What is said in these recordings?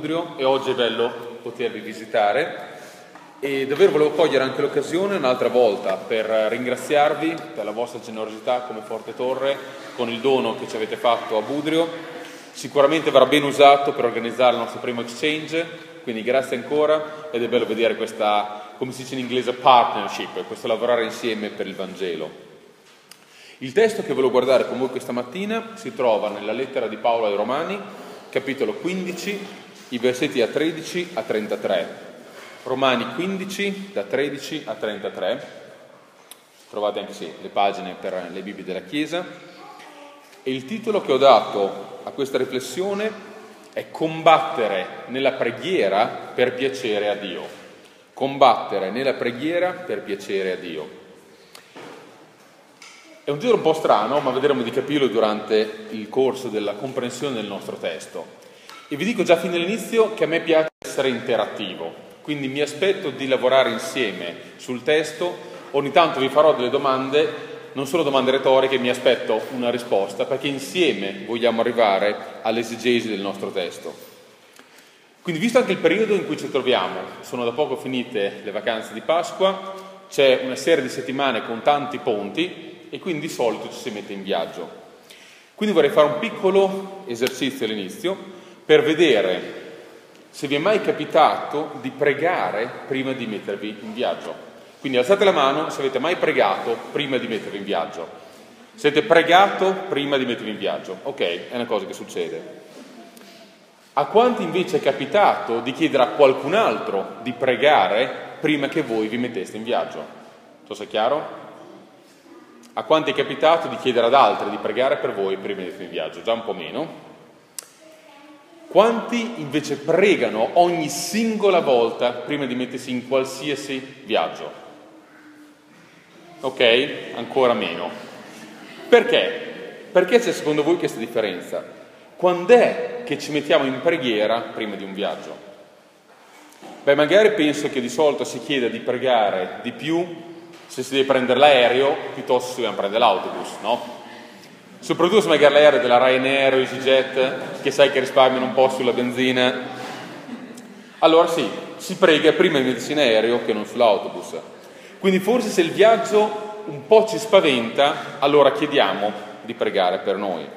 Budrio e oggi è bello potervi visitare e davvero volevo cogliere anche l'occasione un'altra volta per ringraziarvi per la vostra generosità come Forte Torre con il dono che ci avete fatto a Budrio. Sicuramente verrà ben usato per organizzare il nostro primo exchange, quindi grazie ancora ed è bello vedere questa, come si dice in inglese, partnership, questo lavorare insieme per il Vangelo. Il testo che volevo guardare con voi questa mattina si trova nella lettera di Paolo ai Romani, capitolo 15, i versetti da 13 a 33. Romani 15, da 13 a 33. Trovate anche sì, le pagine per le Bibbie della Chiesa. E il titolo che ho dato a questa riflessione è Combattere nella preghiera per piacere a Dio. Combattere nella preghiera per piacere a Dio. È un titolo un po' strano, ma vedremo di capirlo durante il corso della comprensione del nostro testo. E vi dico già fin dall'inizio che a me piace essere interattivo, quindi mi aspetto di lavorare insieme sul testo, ogni tanto vi farò delle domande, non solo domande retoriche, mi aspetto una risposta, perché insieme vogliamo arrivare all'esegesi del nostro testo. Quindi visto anche il periodo in cui ci troviamo, sono da poco finite le vacanze di Pasqua, c'è una serie di settimane con tanti ponti, e quindi di solito ci si mette in viaggio. Quindi vorrei fare un piccolo esercizio all'inizio per vedere se vi è mai capitato di pregare prima di mettervi in viaggio. Quindi alzate la mano se avete mai pregato prima di mettervi in viaggio. Se avete pregato prima di mettervi in viaggio. Ok, è una cosa che succede. A quanti invece è capitato di chiedere a qualcun altro di pregare prima che voi vi metteste in viaggio? So se chiaro? A quanti è capitato di chiedere ad altri di pregare per voi prima di andare in viaggio? Già un po' meno. Quanti invece pregano ogni singola volta prima di mettersi in qualsiasi viaggio? Ok? Ancora meno. Perché? Perché c'è secondo voi questa differenza? Quando è che ci mettiamo in preghiera prima di un viaggio? Beh, magari penso che di solito si chieda di pregare di più se si deve prendere l'aereo piuttosto deve prendere l'autobus, no? Soprattutto se magari l'aereo della Ryanair o EasyJet, che sai che risparmiano un po' sulla benzina. Allora sì, si prega prima di mettersi in aereo che non sull'autobus. Quindi forse se il viaggio un po' ci spaventa, allora chiediamo di pregare per noi.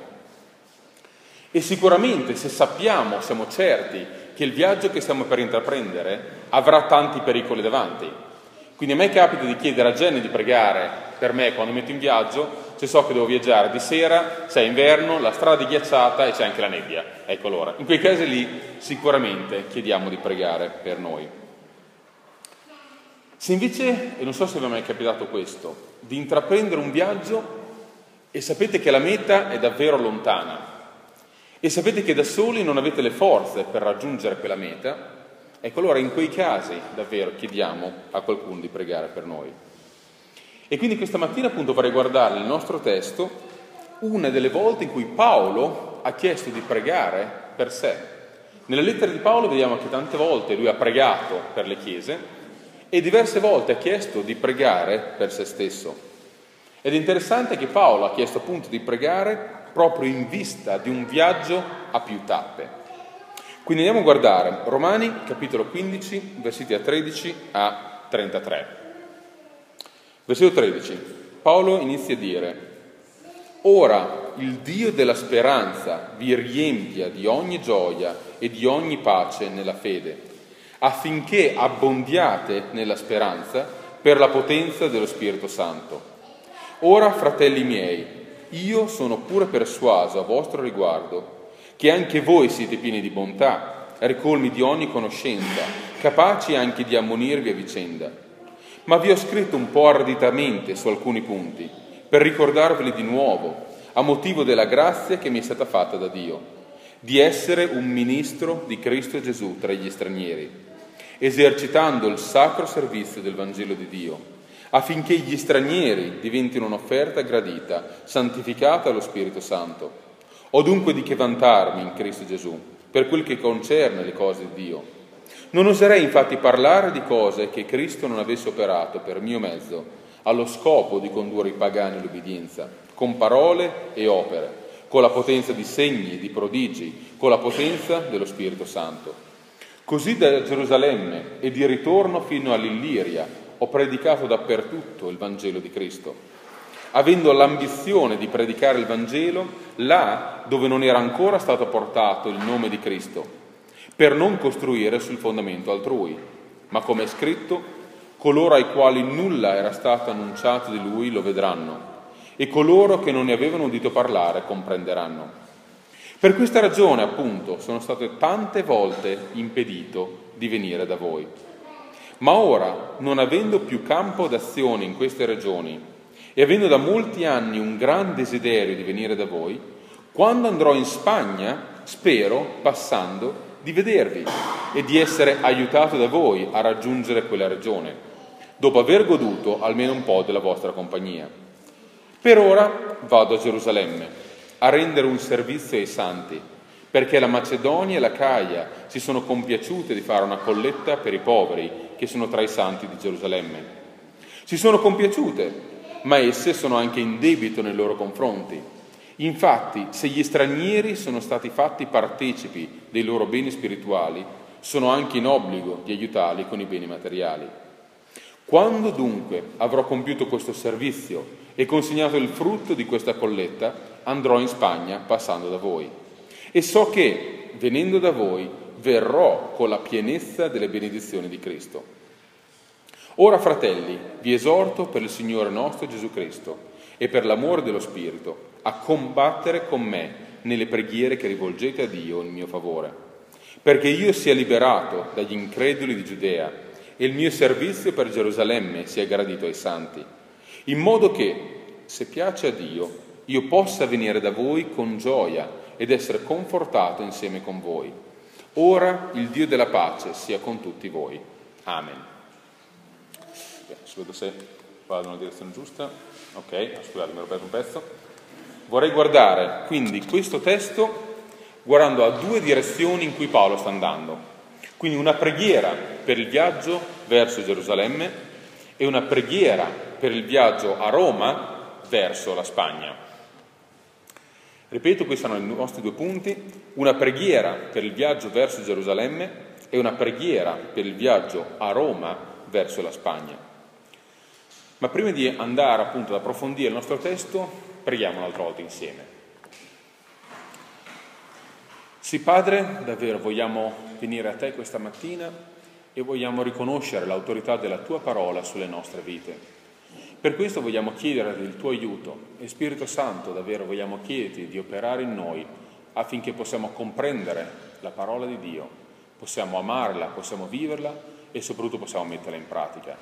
E sicuramente se sappiamo, siamo certi che il viaggio che stiamo per intraprendere avrà tanti pericoli davanti, quindi a me capita di chiedere a Jenny di pregare per me quando metto in viaggio, se so che devo viaggiare di sera, se è inverno, la strada è ghiacciata e c'è anche la nebbia. Ecco allora, in quei casi lì sicuramente chiediamo di pregare per noi. Se invece, e non so se vi è mai capitato questo, di intraprendere un viaggio e sapete che la meta è davvero lontana e sapete che da soli non avete le forze per raggiungere quella meta, Ecco, allora in quei casi davvero chiediamo a qualcuno di pregare per noi. E quindi questa mattina appunto vorrei guardare il nostro testo una delle volte in cui Paolo ha chiesto di pregare per sé. Nelle lettere di Paolo vediamo che tante volte lui ha pregato per le chiese e diverse volte ha chiesto di pregare per se stesso. Ed è interessante che Paolo ha chiesto appunto di pregare proprio in vista di un viaggio a più tappe. Quindi andiamo a guardare Romani capitolo 15, versetti da 13 a 33. Versetto 13. Paolo inizia a dire, Ora il Dio della speranza vi riempia di ogni gioia e di ogni pace nella fede, affinché abbondiate nella speranza per la potenza dello Spirito Santo. Ora, fratelli miei, io sono pure persuaso a vostro riguardo che anche voi siete pieni di bontà, ricolmi di ogni conoscenza, capaci anche di ammonirvi a vicenda. Ma vi ho scritto un po' arditamente su alcuni punti, per ricordarveli di nuovo, a motivo della grazia che mi è stata fatta da Dio, di essere un ministro di Cristo Gesù tra gli stranieri, esercitando il sacro servizio del Vangelo di Dio, affinché gli stranieri diventino un'offerta gradita, santificata allo Spirito Santo ho dunque di che vantarmi in Cristo Gesù, per quel che concerne le cose di Dio. Non oserei infatti parlare di cose che Cristo non avesse operato per mio mezzo, allo scopo di condurre i pagani all'obbedienza, con parole e opere, con la potenza di segni, di prodigi, con la potenza dello Spirito Santo. Così da Gerusalemme e di ritorno fino all'Illiria ho predicato dappertutto il Vangelo di Cristo, avendo l'ambizione di predicare il Vangelo là dove non era ancora stato portato il nome di Cristo, per non costruire sul fondamento altrui, ma come è scritto, coloro ai quali nulla era stato annunciato di lui lo vedranno, e coloro che non ne avevano udito parlare comprenderanno. Per questa ragione, appunto, sono stato tante volte impedito di venire da voi. Ma ora, non avendo più campo d'azione in queste regioni e avendo da molti anni un gran desiderio di venire da voi, quando andrò in Spagna, spero, passando, di vedervi e di essere aiutato da voi a raggiungere quella regione, dopo aver goduto almeno un po' della vostra compagnia. Per ora vado a Gerusalemme a rendere un servizio ai santi, perché la Macedonia e la Caia si sono compiaciute di fare una colletta per i poveri che sono tra i santi di Gerusalemme. Si sono compiaciute, ma esse sono anche in debito nei loro confronti. Infatti, se gli stranieri sono stati fatti partecipi dei loro beni spirituali, sono anche in obbligo di aiutarli con i beni materiali. Quando dunque avrò compiuto questo servizio e consegnato il frutto di questa colletta, andrò in Spagna passando da voi. E so che, venendo da voi, verrò con la pienezza delle benedizioni di Cristo. Ora, fratelli, vi esorto per il Signore nostro Gesù Cristo e per l'amore dello Spirito a combattere con me nelle preghiere che rivolgete a Dio in mio favore, perché io sia liberato dagli increduli di Giudea e il mio servizio per Gerusalemme sia gradito ai santi, in modo che, se piace a Dio, io possa venire da voi con gioia ed essere confortato insieme con voi. Ora il Dio della pace sia con tutti voi. Amen. Adesso vedo se vado nella direzione giusta. Ok, scusate, mi ero perso un pezzo. Vorrei guardare quindi questo testo guardando a due direzioni in cui Paolo sta andando. Quindi una preghiera per il viaggio verso Gerusalemme e una preghiera per il viaggio a Roma verso la Spagna. Ripeto, questi sono i nostri due punti, una preghiera per il viaggio verso Gerusalemme e una preghiera per il viaggio a Roma verso la Spagna. Ma prima di andare appunto ad approfondire il nostro testo, preghiamo un'altra volta insieme. Sì, Padre, davvero vogliamo venire a te questa mattina e vogliamo riconoscere l'autorità della tua parola sulle nostre vite. Per questo vogliamo chiedere il tuo aiuto e Spirito Santo davvero vogliamo chiederti di operare in noi affinché possiamo comprendere la parola di Dio, possiamo amarla, possiamo viverla e soprattutto possiamo metterla in pratica,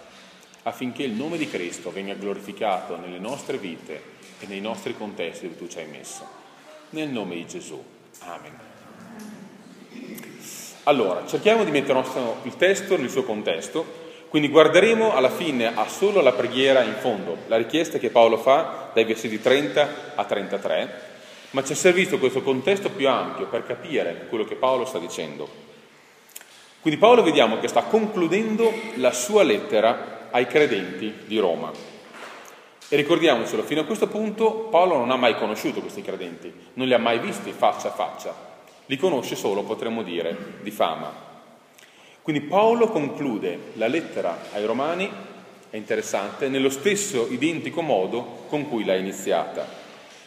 affinché il nome di Cristo venga glorificato nelle nostre vite e nei nostri contesti dove tu ci hai messo. Nel nome di Gesù. Amen. Allora, cerchiamo di mettere il testo nel suo contesto quindi guarderemo alla fine a solo la preghiera in fondo, la richiesta che Paolo fa dai versetti 30 a 33, ma ci è servito questo contesto più ampio per capire quello che Paolo sta dicendo. Quindi Paolo vediamo che sta concludendo la sua lettera ai credenti di Roma. E ricordiamocelo, fino a questo punto Paolo non ha mai conosciuto questi credenti, non li ha mai visti faccia a faccia, li conosce solo, potremmo dire, di fama. Quindi Paolo conclude la lettera ai Romani, è interessante, nello stesso identico modo con cui l'ha iniziata.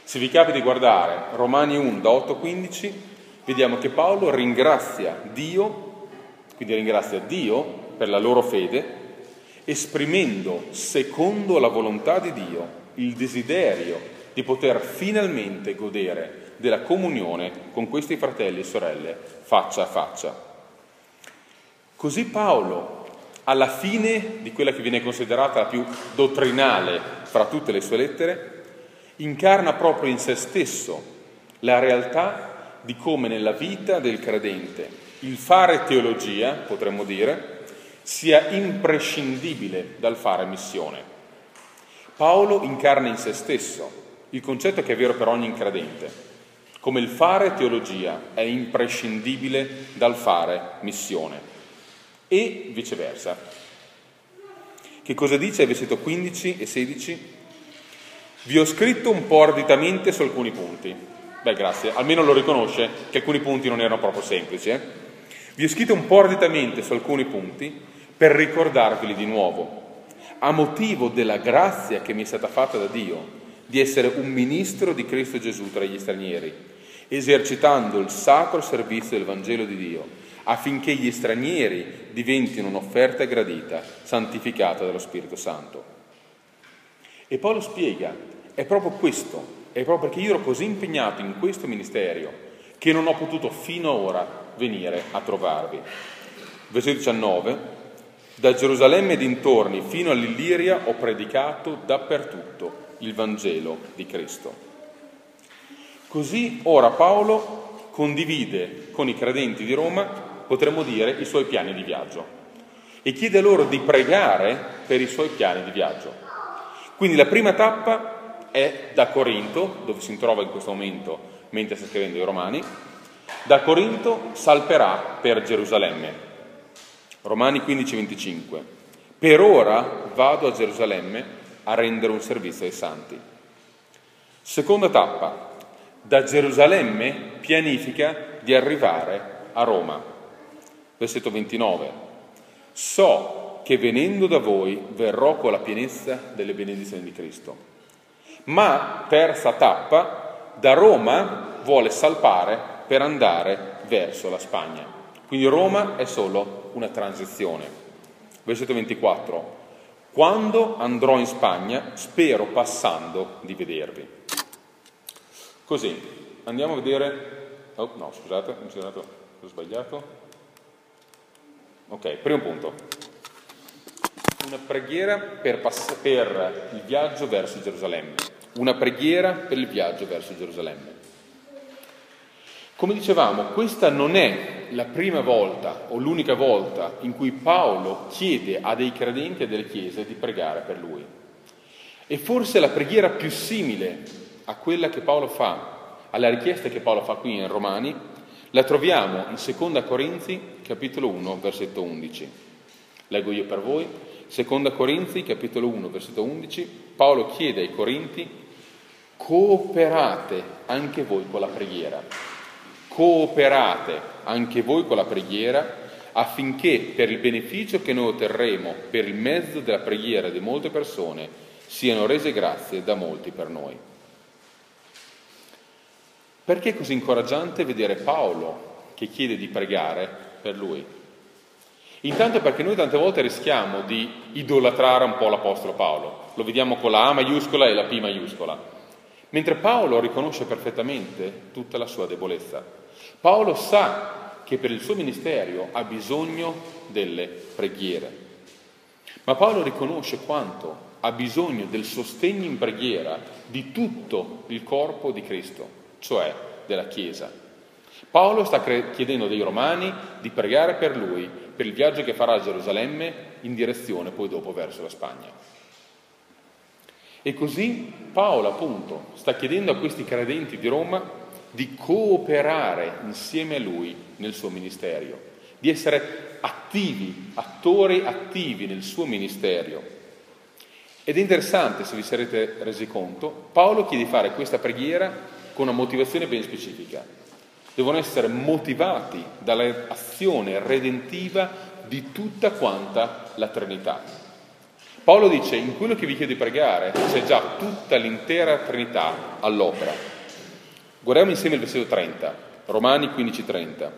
Se vi capita di guardare Romani 1 da 8 a 15, vediamo che Paolo ringrazia Dio, quindi ringrazia Dio per la loro fede, esprimendo secondo la volontà di Dio il desiderio di poter finalmente godere della comunione con questi fratelli e sorelle faccia a faccia. Così Paolo, alla fine di quella che viene considerata la più dottrinale fra tutte le sue lettere, incarna proprio in se stesso la realtà di come nella vita del credente il fare teologia, potremmo dire, sia imprescindibile dal fare missione. Paolo incarna in se stesso il concetto che è vero per ogni credente, come il fare teologia è imprescindibile dal fare missione e viceversa. Che cosa dice il versetto 15 e 16? Vi ho scritto un po' arditamente su alcuni punti. Beh, grazie, almeno lo riconosce che alcuni punti non erano proprio semplici. Eh? Vi ho scritto un po' arditamente su alcuni punti per ricordarveli di nuovo, a motivo della grazia che mi è stata fatta da Dio di essere un ministro di Cristo Gesù tra gli stranieri, esercitando il sacro servizio del Vangelo di Dio, affinché gli stranieri diventino un'offerta gradita, santificata dallo Spirito Santo. E Paolo spiega, è proprio questo, è proprio perché io ero così impegnato in questo ministero che non ho potuto fino ad ora venire a trovarvi. Versetto 19, da Gerusalemme e dintorni fino all'Illiria ho predicato dappertutto il Vangelo di Cristo. Così ora Paolo condivide con i credenti di Roma, potremmo dire, i suoi piani di viaggio e chiede loro di pregare per i suoi piani di viaggio. Quindi la prima tappa è da Corinto, dove si trova in questo momento mentre sta scrivendo i Romani, da Corinto salperà per Gerusalemme. Romani 15:25. Per ora vado a Gerusalemme a rendere un servizio ai santi. Seconda tappa, da Gerusalemme pianifica di arrivare a Roma. Versetto 29. So che venendo da voi verrò con la pienezza delle benedizioni di Cristo. Ma, terza tappa, da Roma vuole salpare per andare verso la Spagna. Quindi Roma è solo una transizione. Versetto 24. Quando andrò in Spagna, spero passando di vedervi. Così, andiamo a vedere... Oh, no, scusate, ho sbagliato. Ok, primo punto. Una preghiera per, pass- per il viaggio verso Gerusalemme. Una preghiera per il viaggio verso Gerusalemme. Come dicevamo, questa non è la prima volta o l'unica volta in cui Paolo chiede a dei credenti e delle chiese di pregare per lui. E forse la preghiera più simile a quella che Paolo fa, alla richiesta che Paolo fa qui in Romani, la troviamo in Seconda Corinzi, capitolo 1, versetto 11. Leggo io per voi. Seconda Corinzi, capitolo 1, versetto 11. Paolo chiede ai Corinti, cooperate anche voi con la preghiera cooperate anche voi con la preghiera affinché per il beneficio che noi otterremo per il mezzo della preghiera di molte persone siano rese grazie da molti per noi. Perché è così incoraggiante vedere Paolo che chiede di pregare per lui? Intanto perché noi tante volte rischiamo di idolatrare un po' l'Apostolo Paolo, lo vediamo con la A maiuscola e la P maiuscola, mentre Paolo riconosce perfettamente tutta la sua debolezza. Paolo sa che per il suo ministero ha bisogno delle preghiere, ma Paolo riconosce quanto ha bisogno del sostegno in preghiera di tutto il corpo di Cristo, cioè della Chiesa. Paolo sta chiedendo dei romani di pregare per lui, per il viaggio che farà a Gerusalemme in direzione poi dopo verso la Spagna. E così Paolo appunto sta chiedendo a questi credenti di Roma di cooperare insieme a lui nel suo ministero, di essere attivi, attori attivi nel suo ministero. Ed è interessante, se vi sarete resi conto, Paolo chiede di fare questa preghiera con una motivazione ben specifica. Devono essere motivati dall'azione redentiva di tutta quanta la Trinità. Paolo dice, in quello che vi chiedo di pregare c'è già tutta l'intera Trinità all'opera. Guardiamo insieme il versetto 30, Romani 15:30.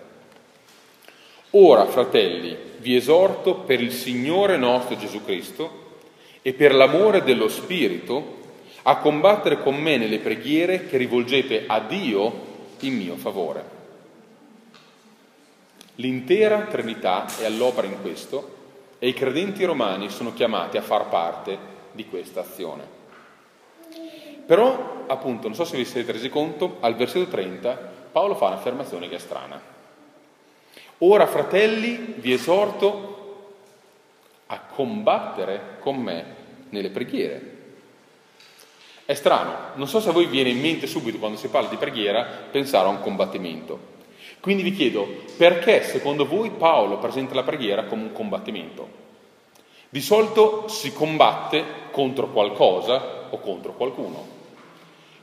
Ora, fratelli, vi esorto per il Signore nostro Gesù Cristo e per l'amore dello Spirito a combattere con me nelle preghiere che rivolgete a Dio in mio favore. L'intera Trinità è all'opera in questo e i credenti romani sono chiamati a far parte di questa azione. Però, appunto, non so se vi siete resi conto, al versetto 30 Paolo fa un'affermazione che è strana. Ora, fratelli, vi esorto a combattere con me nelle preghiere. È strano, non so se a voi viene in mente subito quando si parla di preghiera pensare a un combattimento. Quindi vi chiedo, perché secondo voi Paolo presenta la preghiera come un combattimento? Di solito si combatte contro qualcosa o contro qualcuno.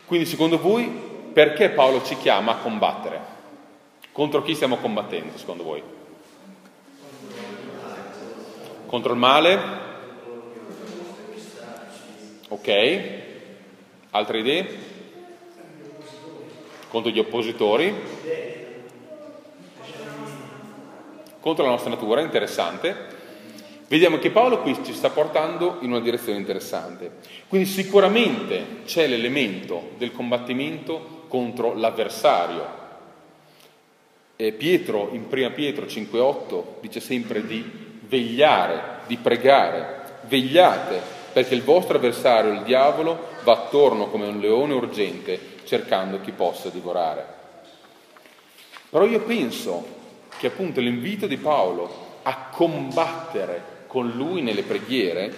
Quindi secondo voi perché Paolo ci chiama a combattere? Contro chi stiamo combattendo secondo voi? Contro il male? Ok, altre idee? Contro gli oppositori? Contro la nostra natura, interessante. Vediamo che Paolo qui ci sta portando in una direzione interessante. Quindi sicuramente c'è l'elemento del combattimento contro l'avversario. E Pietro, in 1 Pietro 5,8, dice sempre di vegliare, di pregare, vegliate, perché il vostro avversario, il diavolo, va attorno come un leone urgente cercando chi possa divorare. Però io penso che appunto l'invito di Paolo a combattere con lui nelle preghiere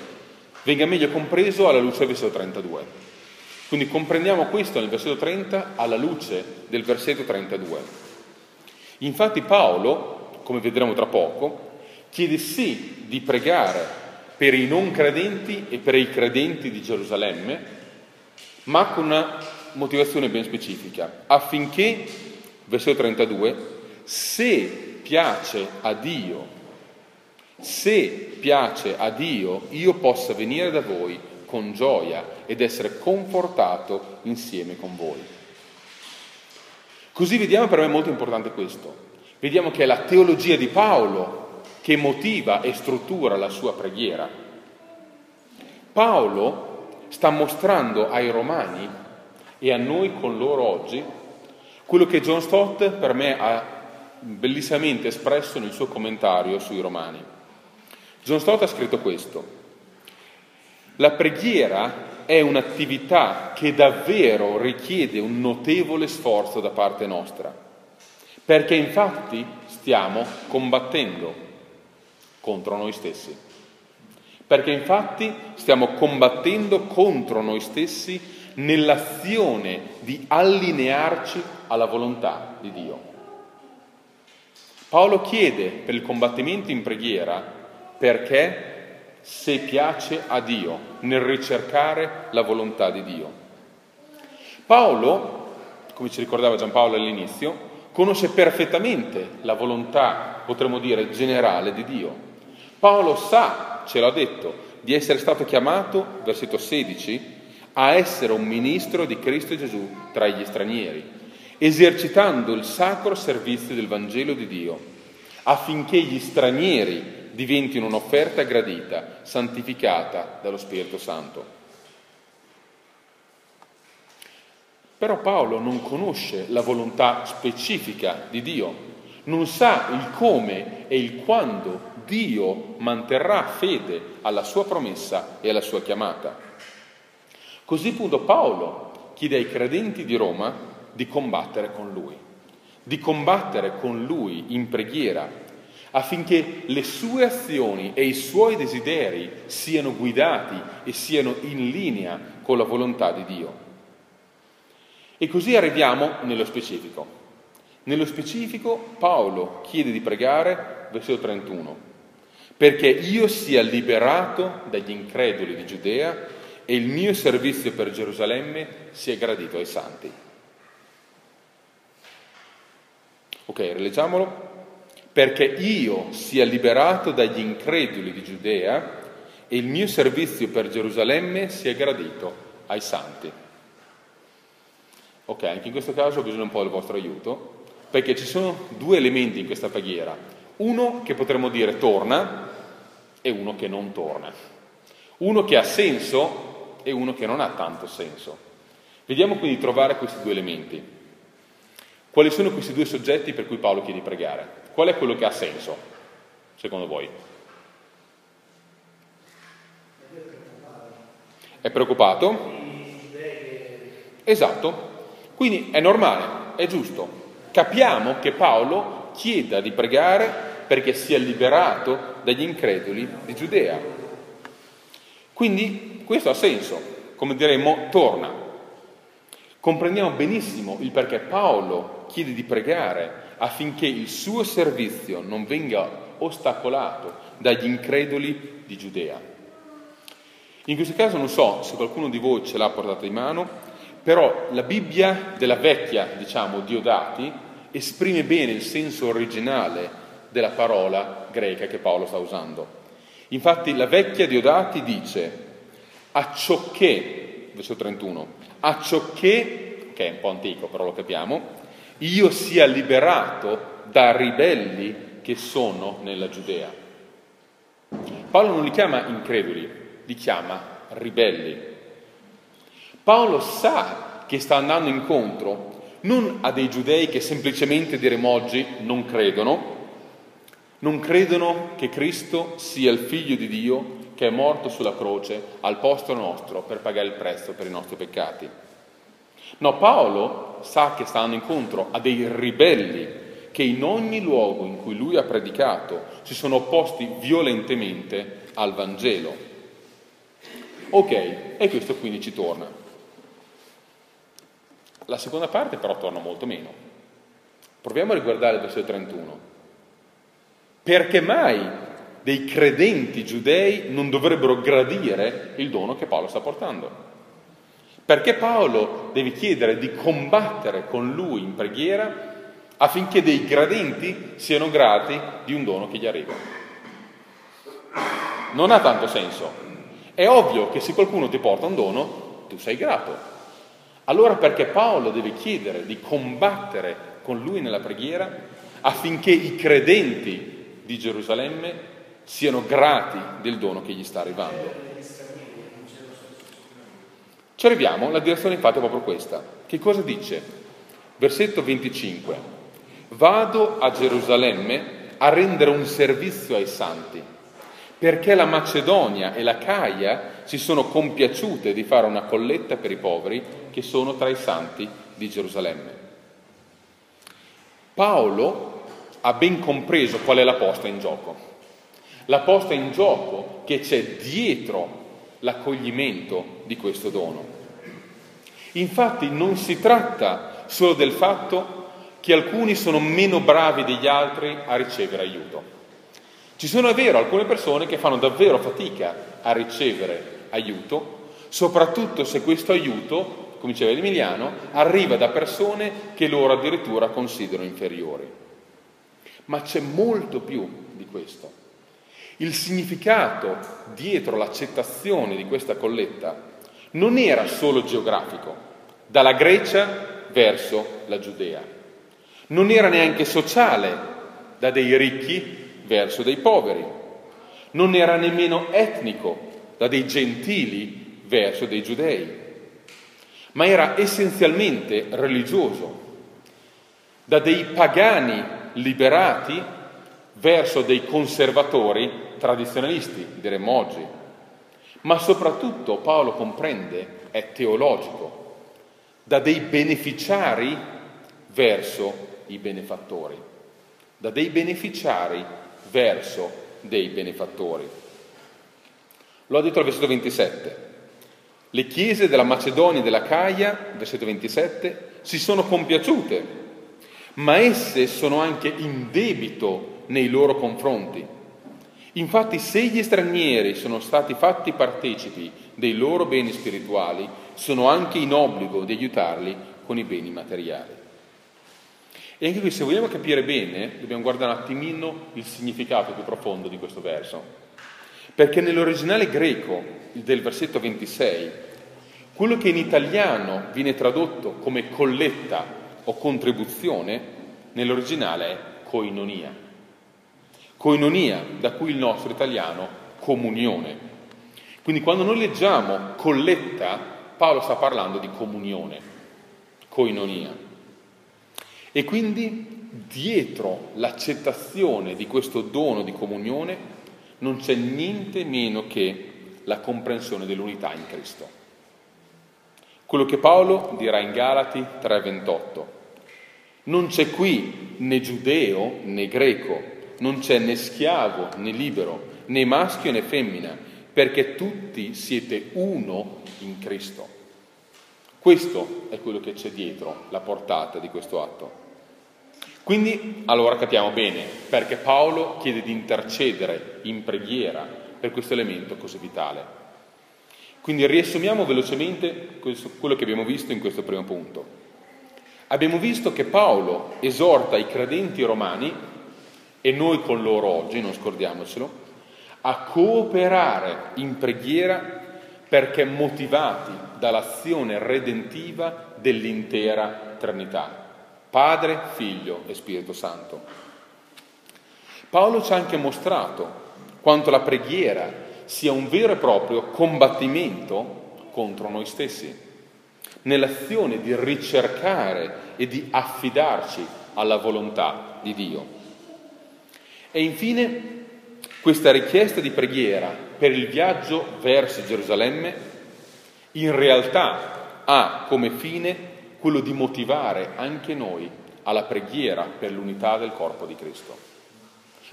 venga meglio compreso alla luce del versetto 32. Quindi comprendiamo questo nel versetto 30 alla luce del versetto 32. Infatti Paolo, come vedremo tra poco, chiede sì di pregare per i non credenti e per i credenti di Gerusalemme, ma con una motivazione ben specifica, affinché, versetto 32, se piace a Dio se piace a Dio, io possa venire da voi con gioia ed essere confortato insieme con voi. Così vediamo per me molto importante questo. Vediamo che è la teologia di Paolo che motiva e struttura la sua preghiera. Paolo sta mostrando ai romani e a noi con loro oggi quello che John Stott per me ha bellissimamente espresso nel suo commentario sui romani. John Stott ha scritto questo. La preghiera è un'attività che davvero richiede un notevole sforzo da parte nostra, perché infatti stiamo combattendo contro noi stessi. Perché infatti stiamo combattendo contro noi stessi nell'azione di allinearci alla volontà di Dio. Paolo chiede per il combattimento in preghiera perché se piace a Dio nel ricercare la volontà di Dio. Paolo, come ci ricordava Giampaolo all'inizio, conosce perfettamente la volontà, potremmo dire, generale di Dio. Paolo sa, ce l'ha detto, di essere stato chiamato, versetto 16, a essere un ministro di Cristo Gesù tra gli stranieri, esercitando il sacro servizio del Vangelo di Dio, affinché gli stranieri diventino un'offerta gradita, santificata dallo Spirito Santo. Però Paolo non conosce la volontà specifica di Dio, non sa il come e il quando Dio manterrà fede alla sua promessa e alla sua chiamata. Così appunto Paolo chiede ai credenti di Roma di combattere con lui, di combattere con lui in preghiera affinché le sue azioni e i suoi desideri siano guidati e siano in linea con la volontà di Dio. E così arriviamo nello specifico. Nello specifico Paolo chiede di pregare, versetto 31, perché io sia liberato dagli increduli di Giudea e il mio servizio per Gerusalemme sia gradito ai santi. Ok, rileggiamolo perché io sia liberato dagli increduli di Giudea e il mio servizio per Gerusalemme sia gradito ai santi. Ok, anche in questo caso ho bisogno un po' del vostro aiuto, perché ci sono due elementi in questa preghiera. Uno che potremmo dire torna e uno che non torna. Uno che ha senso e uno che non ha tanto senso. Vediamo quindi di trovare questi due elementi. Quali sono questi due soggetti per cui Paolo chiede di pregare? Qual è quello che ha senso, secondo voi? È preoccupato? Esatto. Quindi è normale, è giusto. Capiamo che Paolo chieda di pregare perché sia liberato dagli increduli di Giudea. Quindi questo ha senso, come diremmo, torna. Comprendiamo benissimo il perché Paolo chiede di pregare affinché il suo servizio non venga ostacolato dagli increduli di Giudea. In questo caso non so se qualcuno di voi ce l'ha portata in mano, però la Bibbia della vecchia, diciamo, Diodati, esprime bene il senso originale della parola greca che Paolo sta usando. Infatti la vecchia Diodati dice, a ciò che, verso 31, a ciò che, che è un po' antico però lo capiamo, io sia liberato da ribelli che sono nella Giudea. Paolo non li chiama increduli, li chiama ribelli. Paolo sa che sta andando incontro non a dei giudei che semplicemente diremo oggi non credono, non credono che Cristo sia il figlio di Dio che è morto sulla croce al posto nostro per pagare il prezzo per i nostri peccati. No, Paolo sa che sta andando incontro a dei ribelli che in ogni luogo in cui lui ha predicato si sono opposti violentemente al Vangelo. Ok, e questo quindi ci torna. La seconda parte però torna molto meno. Proviamo a riguardare il versetto 31. Perché mai dei credenti giudei non dovrebbero gradire il dono che Paolo sta portando? Perché Paolo deve chiedere di combattere con lui in preghiera affinché dei gradenti siano grati di un dono che gli arriva. Non ha tanto senso. È ovvio che se qualcuno ti porta un dono, tu sei grato. Allora perché Paolo deve chiedere di combattere con lui nella preghiera affinché i credenti di Gerusalemme siano grati del dono che gli sta arrivando? Ci arriviamo, la direzione infatti è proprio questa. Che cosa dice? Versetto 25. Vado a Gerusalemme a rendere un servizio ai santi, perché la Macedonia e la Caia si sono compiaciute di fare una colletta per i poveri che sono tra i santi di Gerusalemme. Paolo ha ben compreso qual è la posta in gioco. La posta in gioco che c'è dietro l'accoglimento di questo dono. Infatti non si tratta solo del fatto che alcuni sono meno bravi degli altri a ricevere aiuto. Ci sono, è vero, alcune persone che fanno davvero fatica a ricevere aiuto, soprattutto se questo aiuto, come diceva Emiliano, arriva da persone che loro addirittura considerano inferiori. Ma c'è molto più di questo. Il significato dietro l'accettazione di questa colletta non era solo geografico, dalla Grecia verso la Giudea. Non era neanche sociale da dei ricchi verso dei poveri, non era nemmeno etnico da dei gentili verso dei giudei, ma era essenzialmente religioso, da dei pagani liberati verso dei conservatori tradizionalisti, diremmo oggi. Ma soprattutto Paolo comprende, è teologico, da dei beneficiari verso i benefattori, da dei beneficiari verso dei benefattori. Lo ha detto al versetto 27. Le chiese della Macedonia e della Caia, versetto 27, si sono compiaciute, ma esse sono anche in debito nei loro confronti. Infatti, se gli stranieri sono stati fatti partecipi dei loro beni spirituali, sono anche in obbligo di aiutarli con i beni materiali. E anche qui, se vogliamo capire bene, dobbiamo guardare un attimino il significato più profondo di questo verso. Perché nell'originale greco del versetto 26, quello che in italiano viene tradotto come colletta o contribuzione, nell'originale è coinonia. Coinonia, da cui il nostro italiano comunione. Quindi quando noi leggiamo colletta, Paolo sta parlando di comunione, coinonia. E quindi dietro l'accettazione di questo dono di comunione non c'è niente meno che la comprensione dell'unità in Cristo. Quello che Paolo dirà in Galati 3:28. Non c'è qui né giudeo né greco, non c'è né schiavo né libero, né maschio né femmina, perché tutti siete uno in Cristo. Questo è quello che c'è dietro la portata di questo atto. Quindi allora capiamo bene perché Paolo chiede di intercedere in preghiera per questo elemento così vitale. Quindi riassumiamo velocemente quello che abbiamo visto in questo primo punto. Abbiamo visto che Paolo esorta i credenti romani, e noi con loro oggi, non scordiamocelo, a cooperare in preghiera perché motivati dall'azione redentiva dell'intera Trinità, Padre, Figlio e Spirito Santo. Paolo ci ha anche mostrato quanto la preghiera sia un vero e proprio combattimento contro noi stessi, nell'azione di ricercare e di affidarci alla volontà di Dio. E infine questa richiesta di preghiera per il viaggio verso Gerusalemme in realtà ha come fine quello di motivare anche noi alla preghiera per l'unità del corpo di Cristo.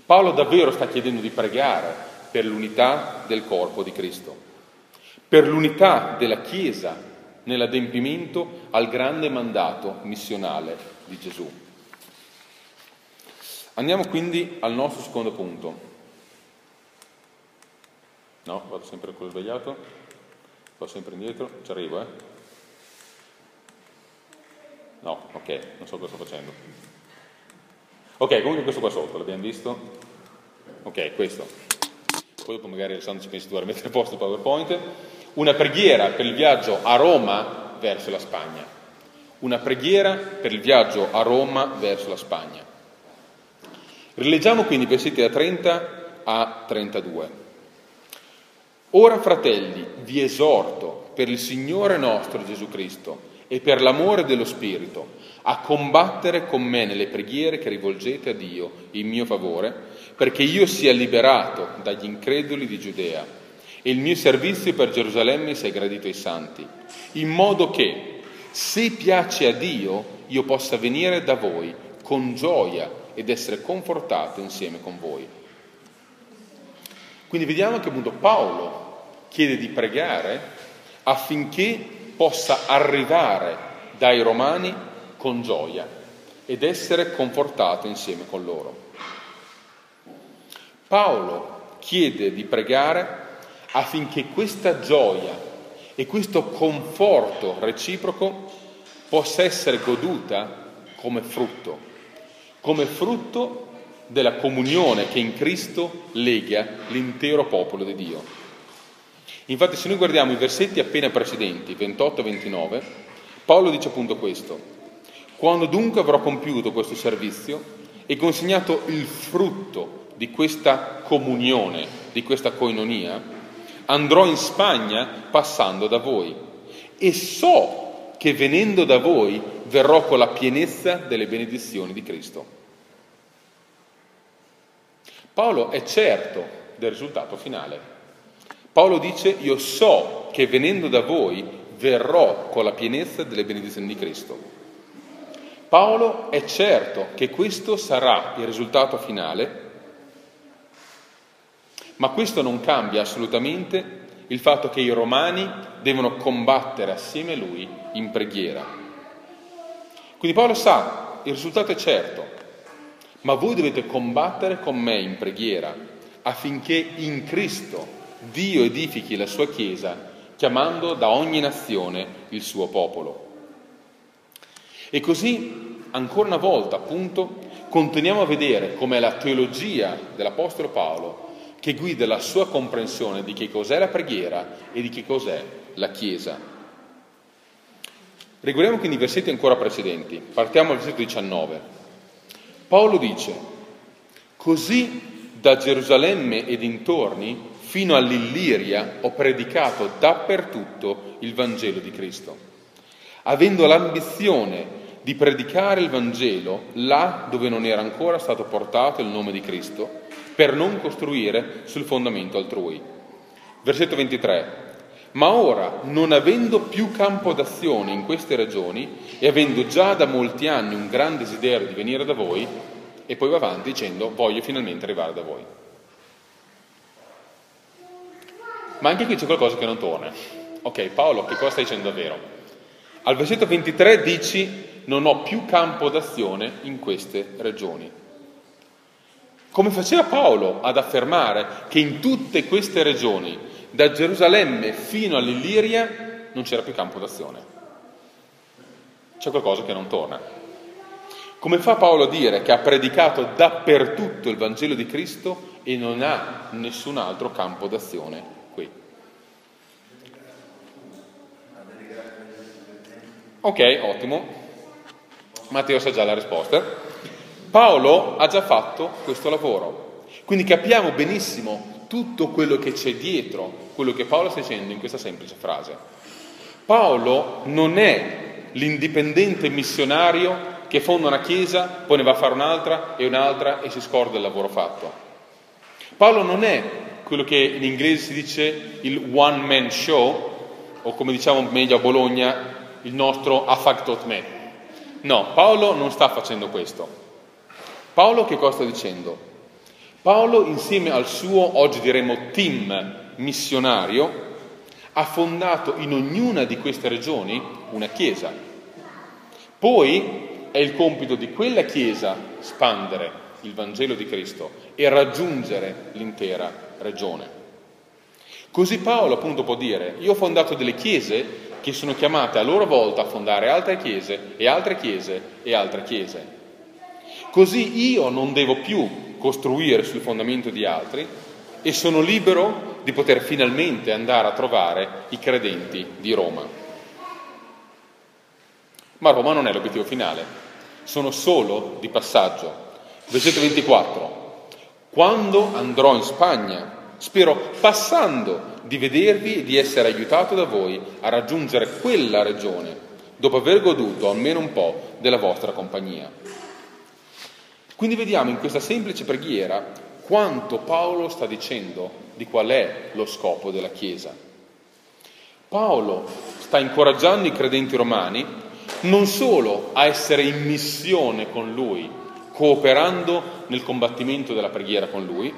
Paolo davvero sta chiedendo di pregare per l'unità del corpo di Cristo, per l'unità della Chiesa nell'adempimento al grande mandato missionale di Gesù. Andiamo quindi al nostro secondo punto. No, vado sempre quello sbagliato. Vado sempre indietro, ci arrivo, eh? No, ok, non so cosa sto facendo. Ok, comunque questo qua sotto, l'abbiamo visto? Ok, questo. Poi dopo magari Alessandro ci pensi tu a mettere a posto il PowerPoint. Una preghiera per il viaggio a Roma verso la Spagna. Una preghiera per il viaggio a Roma verso la Spagna. Rileggiamo quindi i versetti da 30 a 32. Ora, fratelli, vi esorto per il Signore nostro Gesù Cristo e per l'amore dello Spirito a combattere con me nelle preghiere che rivolgete a Dio in mio favore, perché io sia liberato dagli increduli di Giudea e il mio servizio per Gerusalemme sia gradito ai santi, in modo che, se piace a Dio, io possa venire da voi con gioia ed essere confortato insieme con voi. Quindi vediamo che appunto Paolo chiede di pregare affinché possa arrivare dai romani con gioia ed essere confortato insieme con loro. Paolo chiede di pregare affinché questa gioia e questo conforto reciproco possa essere goduta come frutto, come frutto della comunione che in Cristo lega l'intero popolo di Dio. Infatti se noi guardiamo i versetti appena precedenti, 28 e 29, Paolo dice appunto questo. Quando dunque avrò compiuto questo servizio e consegnato il frutto di questa comunione, di questa coinonia, andrò in Spagna passando da voi e so che venendo da voi verrò con la pienezza delle benedizioni di Cristo. Paolo è certo del risultato finale. Paolo dice io so che venendo da voi verrò con la pienezza delle benedizioni di Cristo. Paolo è certo che questo sarà il risultato finale, ma questo non cambia assolutamente il fatto che i romani devono combattere assieme a lui in preghiera. Quindi Paolo sa, il risultato è certo, ma voi dovete combattere con me in preghiera affinché in Cristo Dio edifichi la sua Chiesa chiamando da ogni nazione il suo popolo. E così, ancora una volta, appunto, continuiamo a vedere com'è la teologia dell'Apostolo Paolo che guida la sua comprensione di che cos'è la preghiera e di che cos'è la Chiesa. Riguardiamo quindi i versetti ancora precedenti. Partiamo dal versetto 19. Paolo dice, così da Gerusalemme e dintorni fino all'Illiria ho predicato dappertutto il Vangelo di Cristo, avendo l'ambizione di predicare il Vangelo là dove non era ancora stato portato il nome di Cristo, per non costruire sul fondamento altrui. Versetto 23. Ma ora, non avendo più campo d'azione in queste regioni e avendo già da molti anni un gran desiderio di venire da voi, e poi va avanti dicendo voglio finalmente arrivare da voi. Ma anche qui c'è qualcosa che non torna. Ok, Paolo, che cosa stai dicendo davvero? Al versetto 23 dici non ho più campo d'azione in queste regioni. Come faceva Paolo ad affermare che in tutte queste regioni, da Gerusalemme fino all'Illiria, non c'era più campo d'azione? C'è qualcosa che non torna. Come fa Paolo a dire che ha predicato dappertutto il Vangelo di Cristo e non ha nessun altro campo d'azione qui. Ok, ottimo. Matteo sa già la risposta. Paolo ha già fatto questo lavoro, quindi capiamo benissimo tutto quello che c'è dietro quello che Paolo sta dicendo in questa semplice frase. Paolo non è l'indipendente missionario che fonda una chiesa, poi ne va a fare un'altra e un'altra e si scorda il lavoro fatto. Paolo non è quello che in inglese si dice il one man show, o come diciamo meglio a Bologna, il nostro affactot me. No, Paolo non sta facendo questo. Paolo che cosa sta dicendo? Paolo insieme al suo, oggi diremmo, team missionario, ha fondato in ognuna di queste regioni una chiesa. Poi è il compito di quella chiesa spandere il Vangelo di Cristo e raggiungere l'intera regione. Così Paolo appunto può dire, io ho fondato delle chiese che sono chiamate a loro volta a fondare altre chiese e altre chiese e altre chiese. Così io non devo più costruire sul fondamento di altri e sono libero di poter finalmente andare a trovare i credenti di Roma. Ma Roma non è l'obiettivo finale, sono solo di passaggio. Versetto 24. Quando andrò in Spagna, spero passando di vedervi e di essere aiutato da voi a raggiungere quella regione, dopo aver goduto almeno un po' della vostra compagnia. Quindi vediamo in questa semplice preghiera quanto Paolo sta dicendo di qual è lo scopo della Chiesa. Paolo sta incoraggiando i credenti romani non solo a essere in missione con lui, cooperando nel combattimento della preghiera con lui,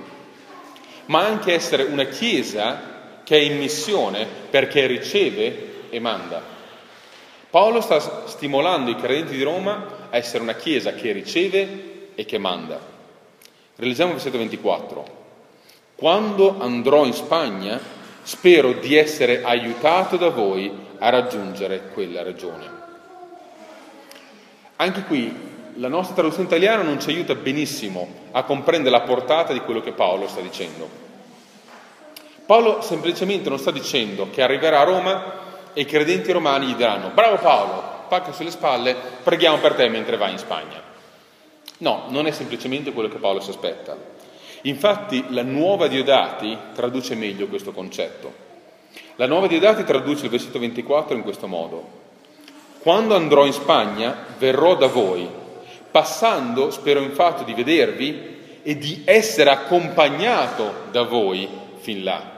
ma anche essere una Chiesa che è in missione perché riceve e manda. Paolo sta stimolando i credenti di Roma a essere una Chiesa che riceve e che manda. Realizziamo il versetto 24. Quando andrò in Spagna, spero di essere aiutato da voi a raggiungere quella regione. Anche qui la nostra traduzione italiana non ci aiuta benissimo a comprendere la portata di quello che Paolo sta dicendo. Paolo semplicemente non sta dicendo che arriverà a Roma e i credenti romani gli diranno bravo Paolo, pacca sulle spalle, preghiamo per te mentre vai in Spagna. No, non è semplicemente quello che Paolo si aspetta. Infatti la nuova Diodati traduce meglio questo concetto. La nuova Diodati traduce il versetto 24 in questo modo. Quando andrò in Spagna verrò da voi, passando spero infatti di vedervi e di essere accompagnato da voi fin là.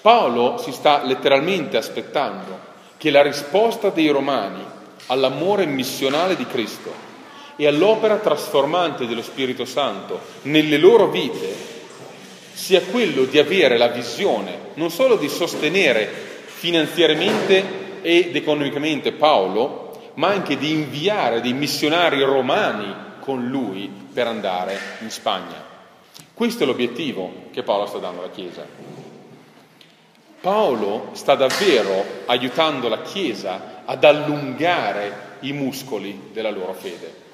Paolo si sta letteralmente aspettando che la risposta dei romani all'amore missionale di Cristo e all'opera trasformante dello Spirito Santo nelle loro vite sia quello di avere la visione non solo di sostenere finanziariamente ed economicamente Paolo, ma anche di inviare dei missionari romani con lui per andare in Spagna. Questo è l'obiettivo che Paolo sta dando alla Chiesa. Paolo sta davvero aiutando la Chiesa ad allungare i muscoli della loro fede.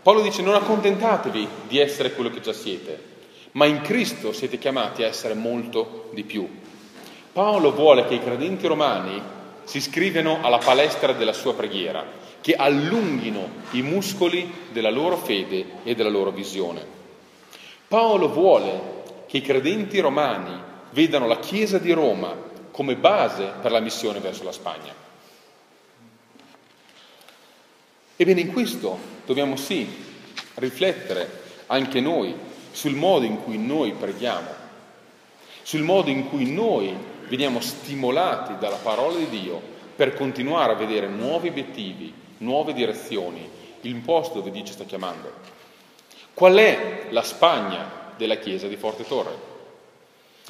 Paolo dice non accontentatevi di essere quello che già siete, ma in Cristo siete chiamati a essere molto di più. Paolo vuole che i credenti romani si iscrivano alla palestra della sua preghiera, che allunghino i muscoli della loro fede e della loro visione. Paolo vuole che i credenti romani vedano la Chiesa di Roma come base per la missione verso la Spagna. Ebbene, in questo dobbiamo sì riflettere anche noi sul modo in cui noi preghiamo, sul modo in cui noi veniamo stimolati dalla parola di Dio per continuare a vedere nuovi obiettivi, nuove direzioni, il posto dove Dio ci sta chiamando. Qual è la Spagna della Chiesa di Forte Torre?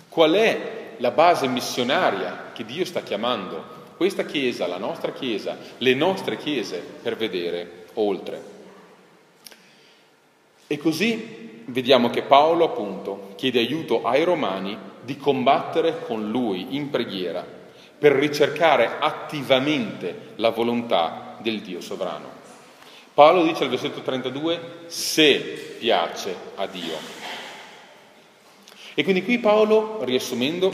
Qual è la base missionaria che Dio sta chiamando questa Chiesa, la nostra Chiesa, le nostre Chiese per vedere oltre. E così vediamo che Paolo appunto chiede aiuto ai romani di combattere con lui in preghiera per ricercare attivamente la volontà del Dio sovrano. Paolo dice al versetto 32 se piace a Dio. E quindi qui Paolo, riassumendo,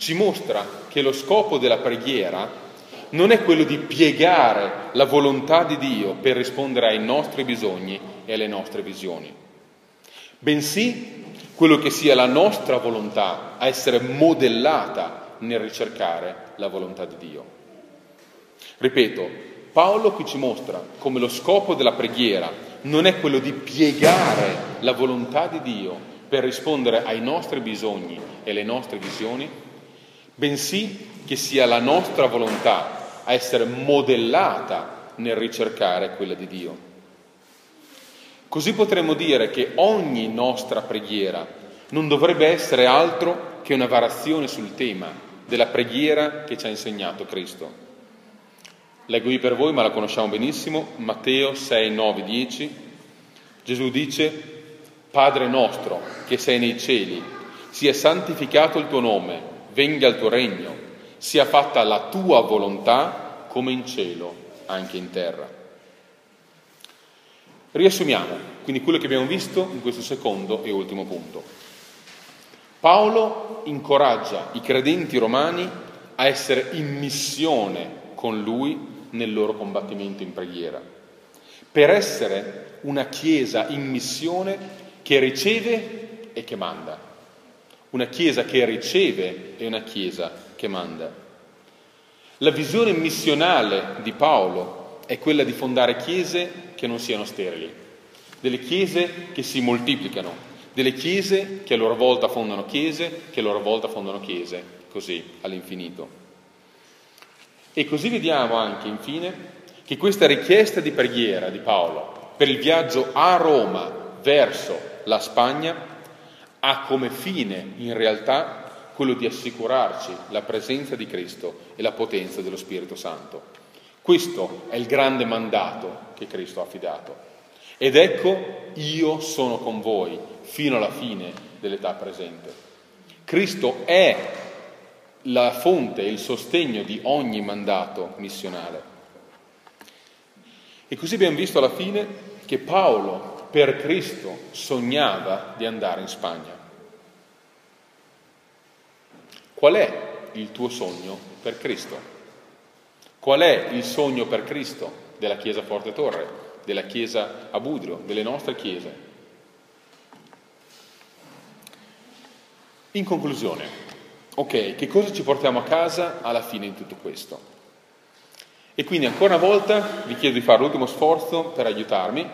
ci mostra che lo scopo della preghiera non è quello di piegare la volontà di Dio per rispondere ai nostri bisogni e alle nostre visioni, bensì quello che sia la nostra volontà a essere modellata nel ricercare la volontà di Dio. Ripeto, Paolo qui ci mostra come lo scopo della preghiera non è quello di piegare la volontà di Dio per rispondere ai nostri bisogni e alle nostre visioni, bensì che sia la nostra volontà a essere modellata nel ricercare quella di Dio. Così potremmo dire che ogni nostra preghiera non dovrebbe essere altro che una variazione sul tema della preghiera che ci ha insegnato Cristo. Leggo io per voi, ma la conosciamo benissimo, Matteo 6, 9, 10. Gesù dice, Padre nostro che sei nei cieli, sia santificato il tuo nome, venga il tuo regno, sia fatta la tua volontà come in cielo, anche in terra. Riassumiamo quindi quello che abbiamo visto in questo secondo e ultimo punto. Paolo incoraggia i credenti romani a essere in missione con lui nel loro combattimento in preghiera, per essere una Chiesa in missione che riceve e che manda, una Chiesa che riceve e una Chiesa che manda. La visione missionale di Paolo è quella di fondare chiese che non siano sterili, delle chiese che si moltiplicano, delle chiese che a loro volta fondano chiese, che a loro volta fondano chiese, così all'infinito. E così vediamo anche, infine, che questa richiesta di preghiera di Paolo per il viaggio a Roma verso la Spagna ha come fine, in realtà, quello di assicurarci la presenza di Cristo e la potenza dello Spirito Santo. Questo è il grande mandato che Cristo ha affidato. Ed ecco, io sono con voi fino alla fine dell'età presente. Cristo è la fonte e il sostegno di ogni mandato missionale. E così abbiamo visto alla fine che Paolo per Cristo sognava di andare in Spagna. Qual è il tuo sogno per Cristo? Qual è il sogno per Cristo della Chiesa Forte Torre, della Chiesa a delle nostre chiese? In conclusione, Ok, che cosa ci portiamo a casa alla fine di tutto questo? E quindi ancora una volta vi chiedo di fare l'ultimo sforzo per aiutarmi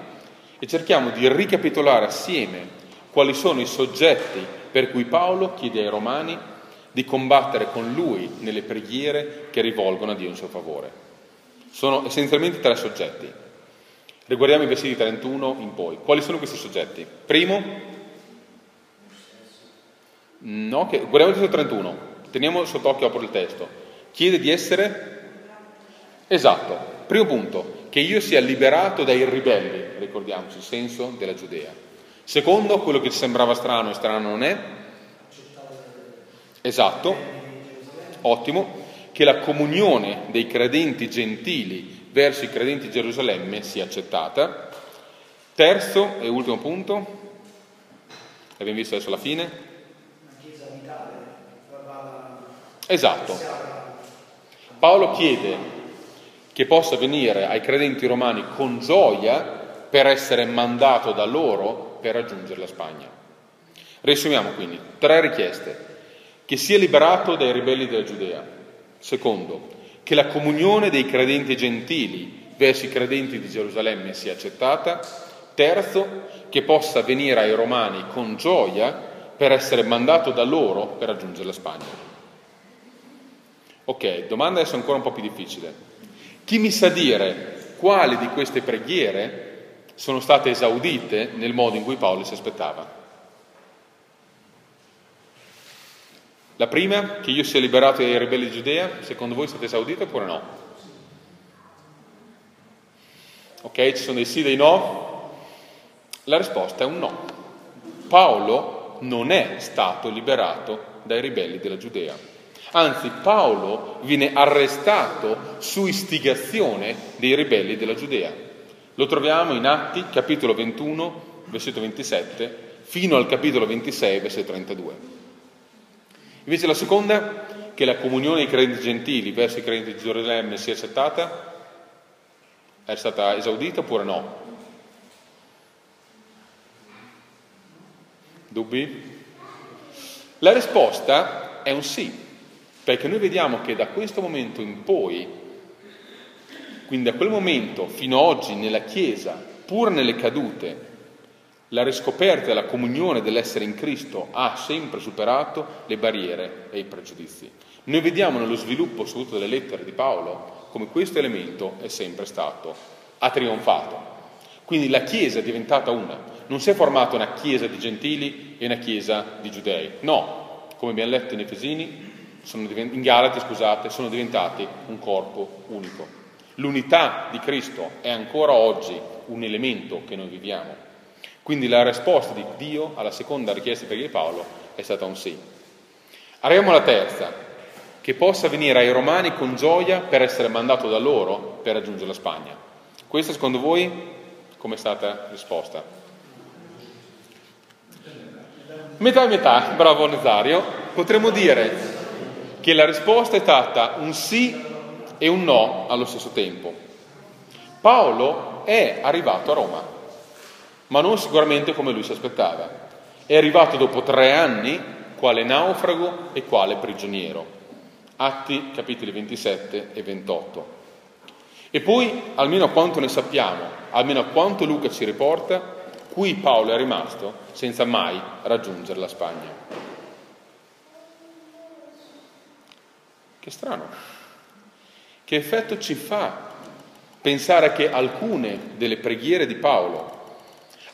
e cerchiamo di ricapitolare assieme quali sono i soggetti per cui Paolo chiede ai Romani di combattere con lui nelle preghiere che rivolgono a Dio in suo favore. Sono essenzialmente tre soggetti. Riguardiamo i versetti 31 in poi. Quali sono questi soggetti? Primo, No, che, guardiamo il testo 31, teniamo sott'occhio apro il testo. Chiede di essere esatto. Primo punto, che io sia liberato dai ribelli, ricordiamoci il senso della Giudea. Secondo, quello che ci sembrava strano e strano non è. Esatto, ottimo, che la comunione dei credenti gentili verso i credenti di Gerusalemme sia accettata. Terzo e ultimo punto, l'abbiamo visto adesso alla fine, Esatto. Paolo chiede che possa venire ai credenti romani con gioia per essere mandato da loro per raggiungere la Spagna. Riassumiamo quindi tre richieste. Che sia liberato dai ribelli della Giudea. Secondo, che la comunione dei credenti gentili verso i credenti di Gerusalemme sia accettata. Terzo, che possa venire ai romani con gioia per essere mandato da loro per raggiungere la Spagna. Ok, domanda adesso ancora un po' più difficile. Chi mi sa dire quali di queste preghiere sono state esaudite nel modo in cui Paolo si aspettava? La prima, che io sia liberato dai ribelli di Giudea, secondo voi è stata esaudita oppure no? Ok, ci sono dei sì e dei no? La risposta è un no. Paolo non è stato liberato dai ribelli della Giudea. Anzi, Paolo viene arrestato su istigazione dei ribelli della Giudea. Lo troviamo in Atti, capitolo 21, versetto 27, fino al capitolo 26, versetto 32. Invece la seconda, che la comunione dei credenti gentili verso i credenti di Gerusalemme sia accettata, è stata esaudita oppure no? Dubbi? La risposta è un sì, perché noi vediamo che da questo momento in poi, quindi da quel momento fino ad oggi nella Chiesa, pur nelle cadute, la riscoperta e la comunione dell'essere in Cristo ha sempre superato le barriere e i pregiudizi. Noi vediamo nello sviluppo, soprattutto delle lettere di Paolo, come questo elemento è sempre stato, ha trionfato. Quindi la Chiesa è diventata una, non si è formata una Chiesa di gentili e una Chiesa di giudei, no, come abbiamo letto in Efesini, in Galati, scusate, sono diventati un corpo unico. L'unità di Cristo è ancora oggi un elemento che noi viviamo. Quindi la risposta di Dio alla seconda richiesta di Paolo è stata un sì. Arriviamo alla terza, che possa venire ai Romani con gioia per essere mandato da loro per raggiungere la Spagna. Questa secondo voi come è stata risposta? Metà e metà, bravo Nazario. Potremmo dire che la risposta è stata un sì e un no allo stesso tempo. Paolo è arrivato a Roma ma non sicuramente come lui si aspettava. È arrivato dopo tre anni quale naufrago e quale prigioniero. Atti capitoli 27 e 28. E poi, almeno a quanto ne sappiamo, almeno a quanto Luca ci riporta, qui Paolo è rimasto senza mai raggiungere la Spagna. Che strano. Che effetto ci fa pensare che alcune delle preghiere di Paolo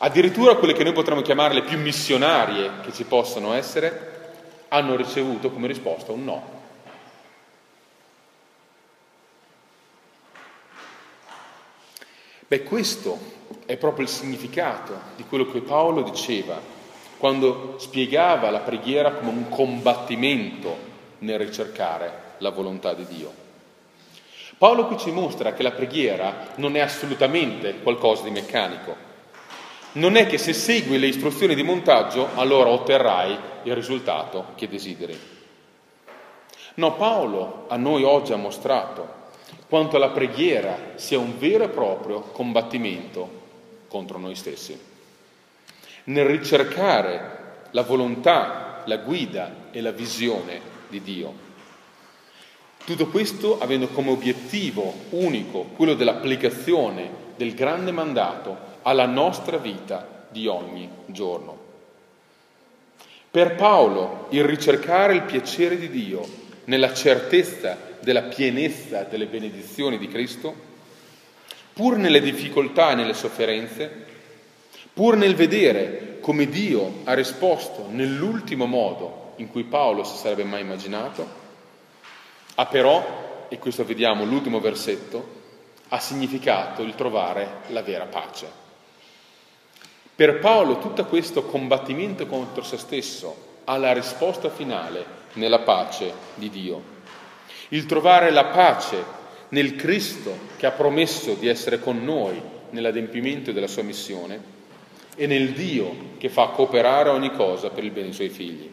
Addirittura quelle che noi potremmo chiamare le più missionarie che ci possono essere, hanno ricevuto come risposta un no. Beh, questo è proprio il significato di quello che Paolo diceva quando spiegava la preghiera come un combattimento nel ricercare la volontà di Dio. Paolo qui ci mostra che la preghiera non è assolutamente qualcosa di meccanico, non è che se segui le istruzioni di montaggio allora otterrai il risultato che desideri. No, Paolo a noi oggi ha mostrato quanto la preghiera sia un vero e proprio combattimento contro noi stessi. Nel ricercare la volontà, la guida e la visione di Dio. Tutto questo avendo come obiettivo unico quello dell'applicazione del grande mandato alla nostra vita di ogni giorno. Per Paolo il ricercare il piacere di Dio nella certezza della pienezza delle benedizioni di Cristo, pur nelle difficoltà e nelle sofferenze, pur nel vedere come Dio ha risposto nell'ultimo modo in cui Paolo si sarebbe mai immaginato, ha però, e questo vediamo l'ultimo versetto, ha significato il trovare la vera pace. Per Paolo tutto questo combattimento contro se stesso ha la risposta finale nella pace di Dio. Il trovare la pace nel Cristo che ha promesso di essere con noi nell'adempimento della sua missione e nel Dio che fa cooperare ogni cosa per il bene dei suoi figli.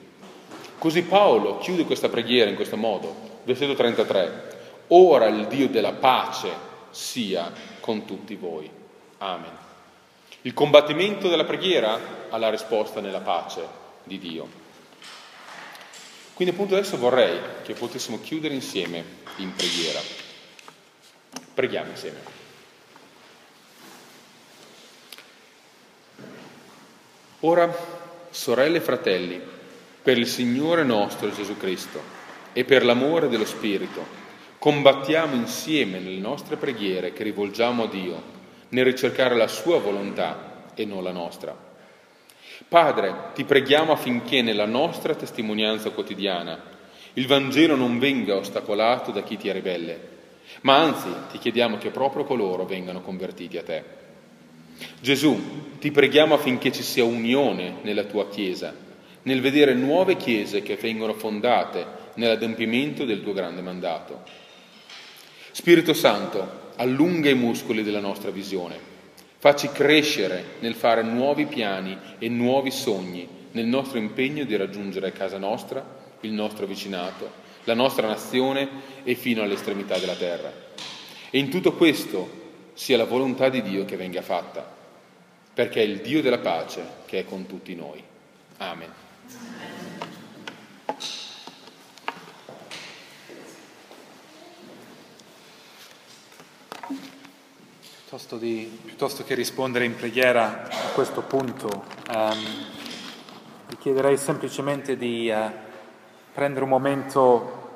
Così Paolo chiude questa preghiera in questo modo, versetto 33, ora il Dio della pace sia con tutti voi. Amen. Il combattimento della preghiera ha la risposta nella pace di Dio. Quindi appunto adesso vorrei che potessimo chiudere insieme in preghiera. Preghiamo insieme. Ora, sorelle e fratelli, per il Signore nostro Gesù Cristo e per l'amore dello Spirito, combattiamo insieme nelle nostre preghiere che rivolgiamo a Dio nel ricercare la sua volontà e non la nostra. Padre, ti preghiamo affinché nella nostra testimonianza quotidiana il Vangelo non venga ostacolato da chi ti è ribelle, ma anzi ti chiediamo che proprio coloro vengano convertiti a te. Gesù, ti preghiamo affinché ci sia unione nella tua Chiesa, nel vedere nuove chiese che vengono fondate nell'adempimento del tuo grande mandato. Spirito Santo, allunga i muscoli della nostra visione, Facci crescere nel fare nuovi piani e nuovi sogni nel nostro impegno di raggiungere casa nostra, il nostro vicinato, la nostra nazione e fino all'estremità della terra. E in tutto questo sia la volontà di Dio che venga fatta, perché è il Dio della pace che è con tutti noi. Amen. Piuttosto, di, piuttosto, che rispondere in preghiera a questo punto, um, vi chiederei semplicemente di uh, prendere un momento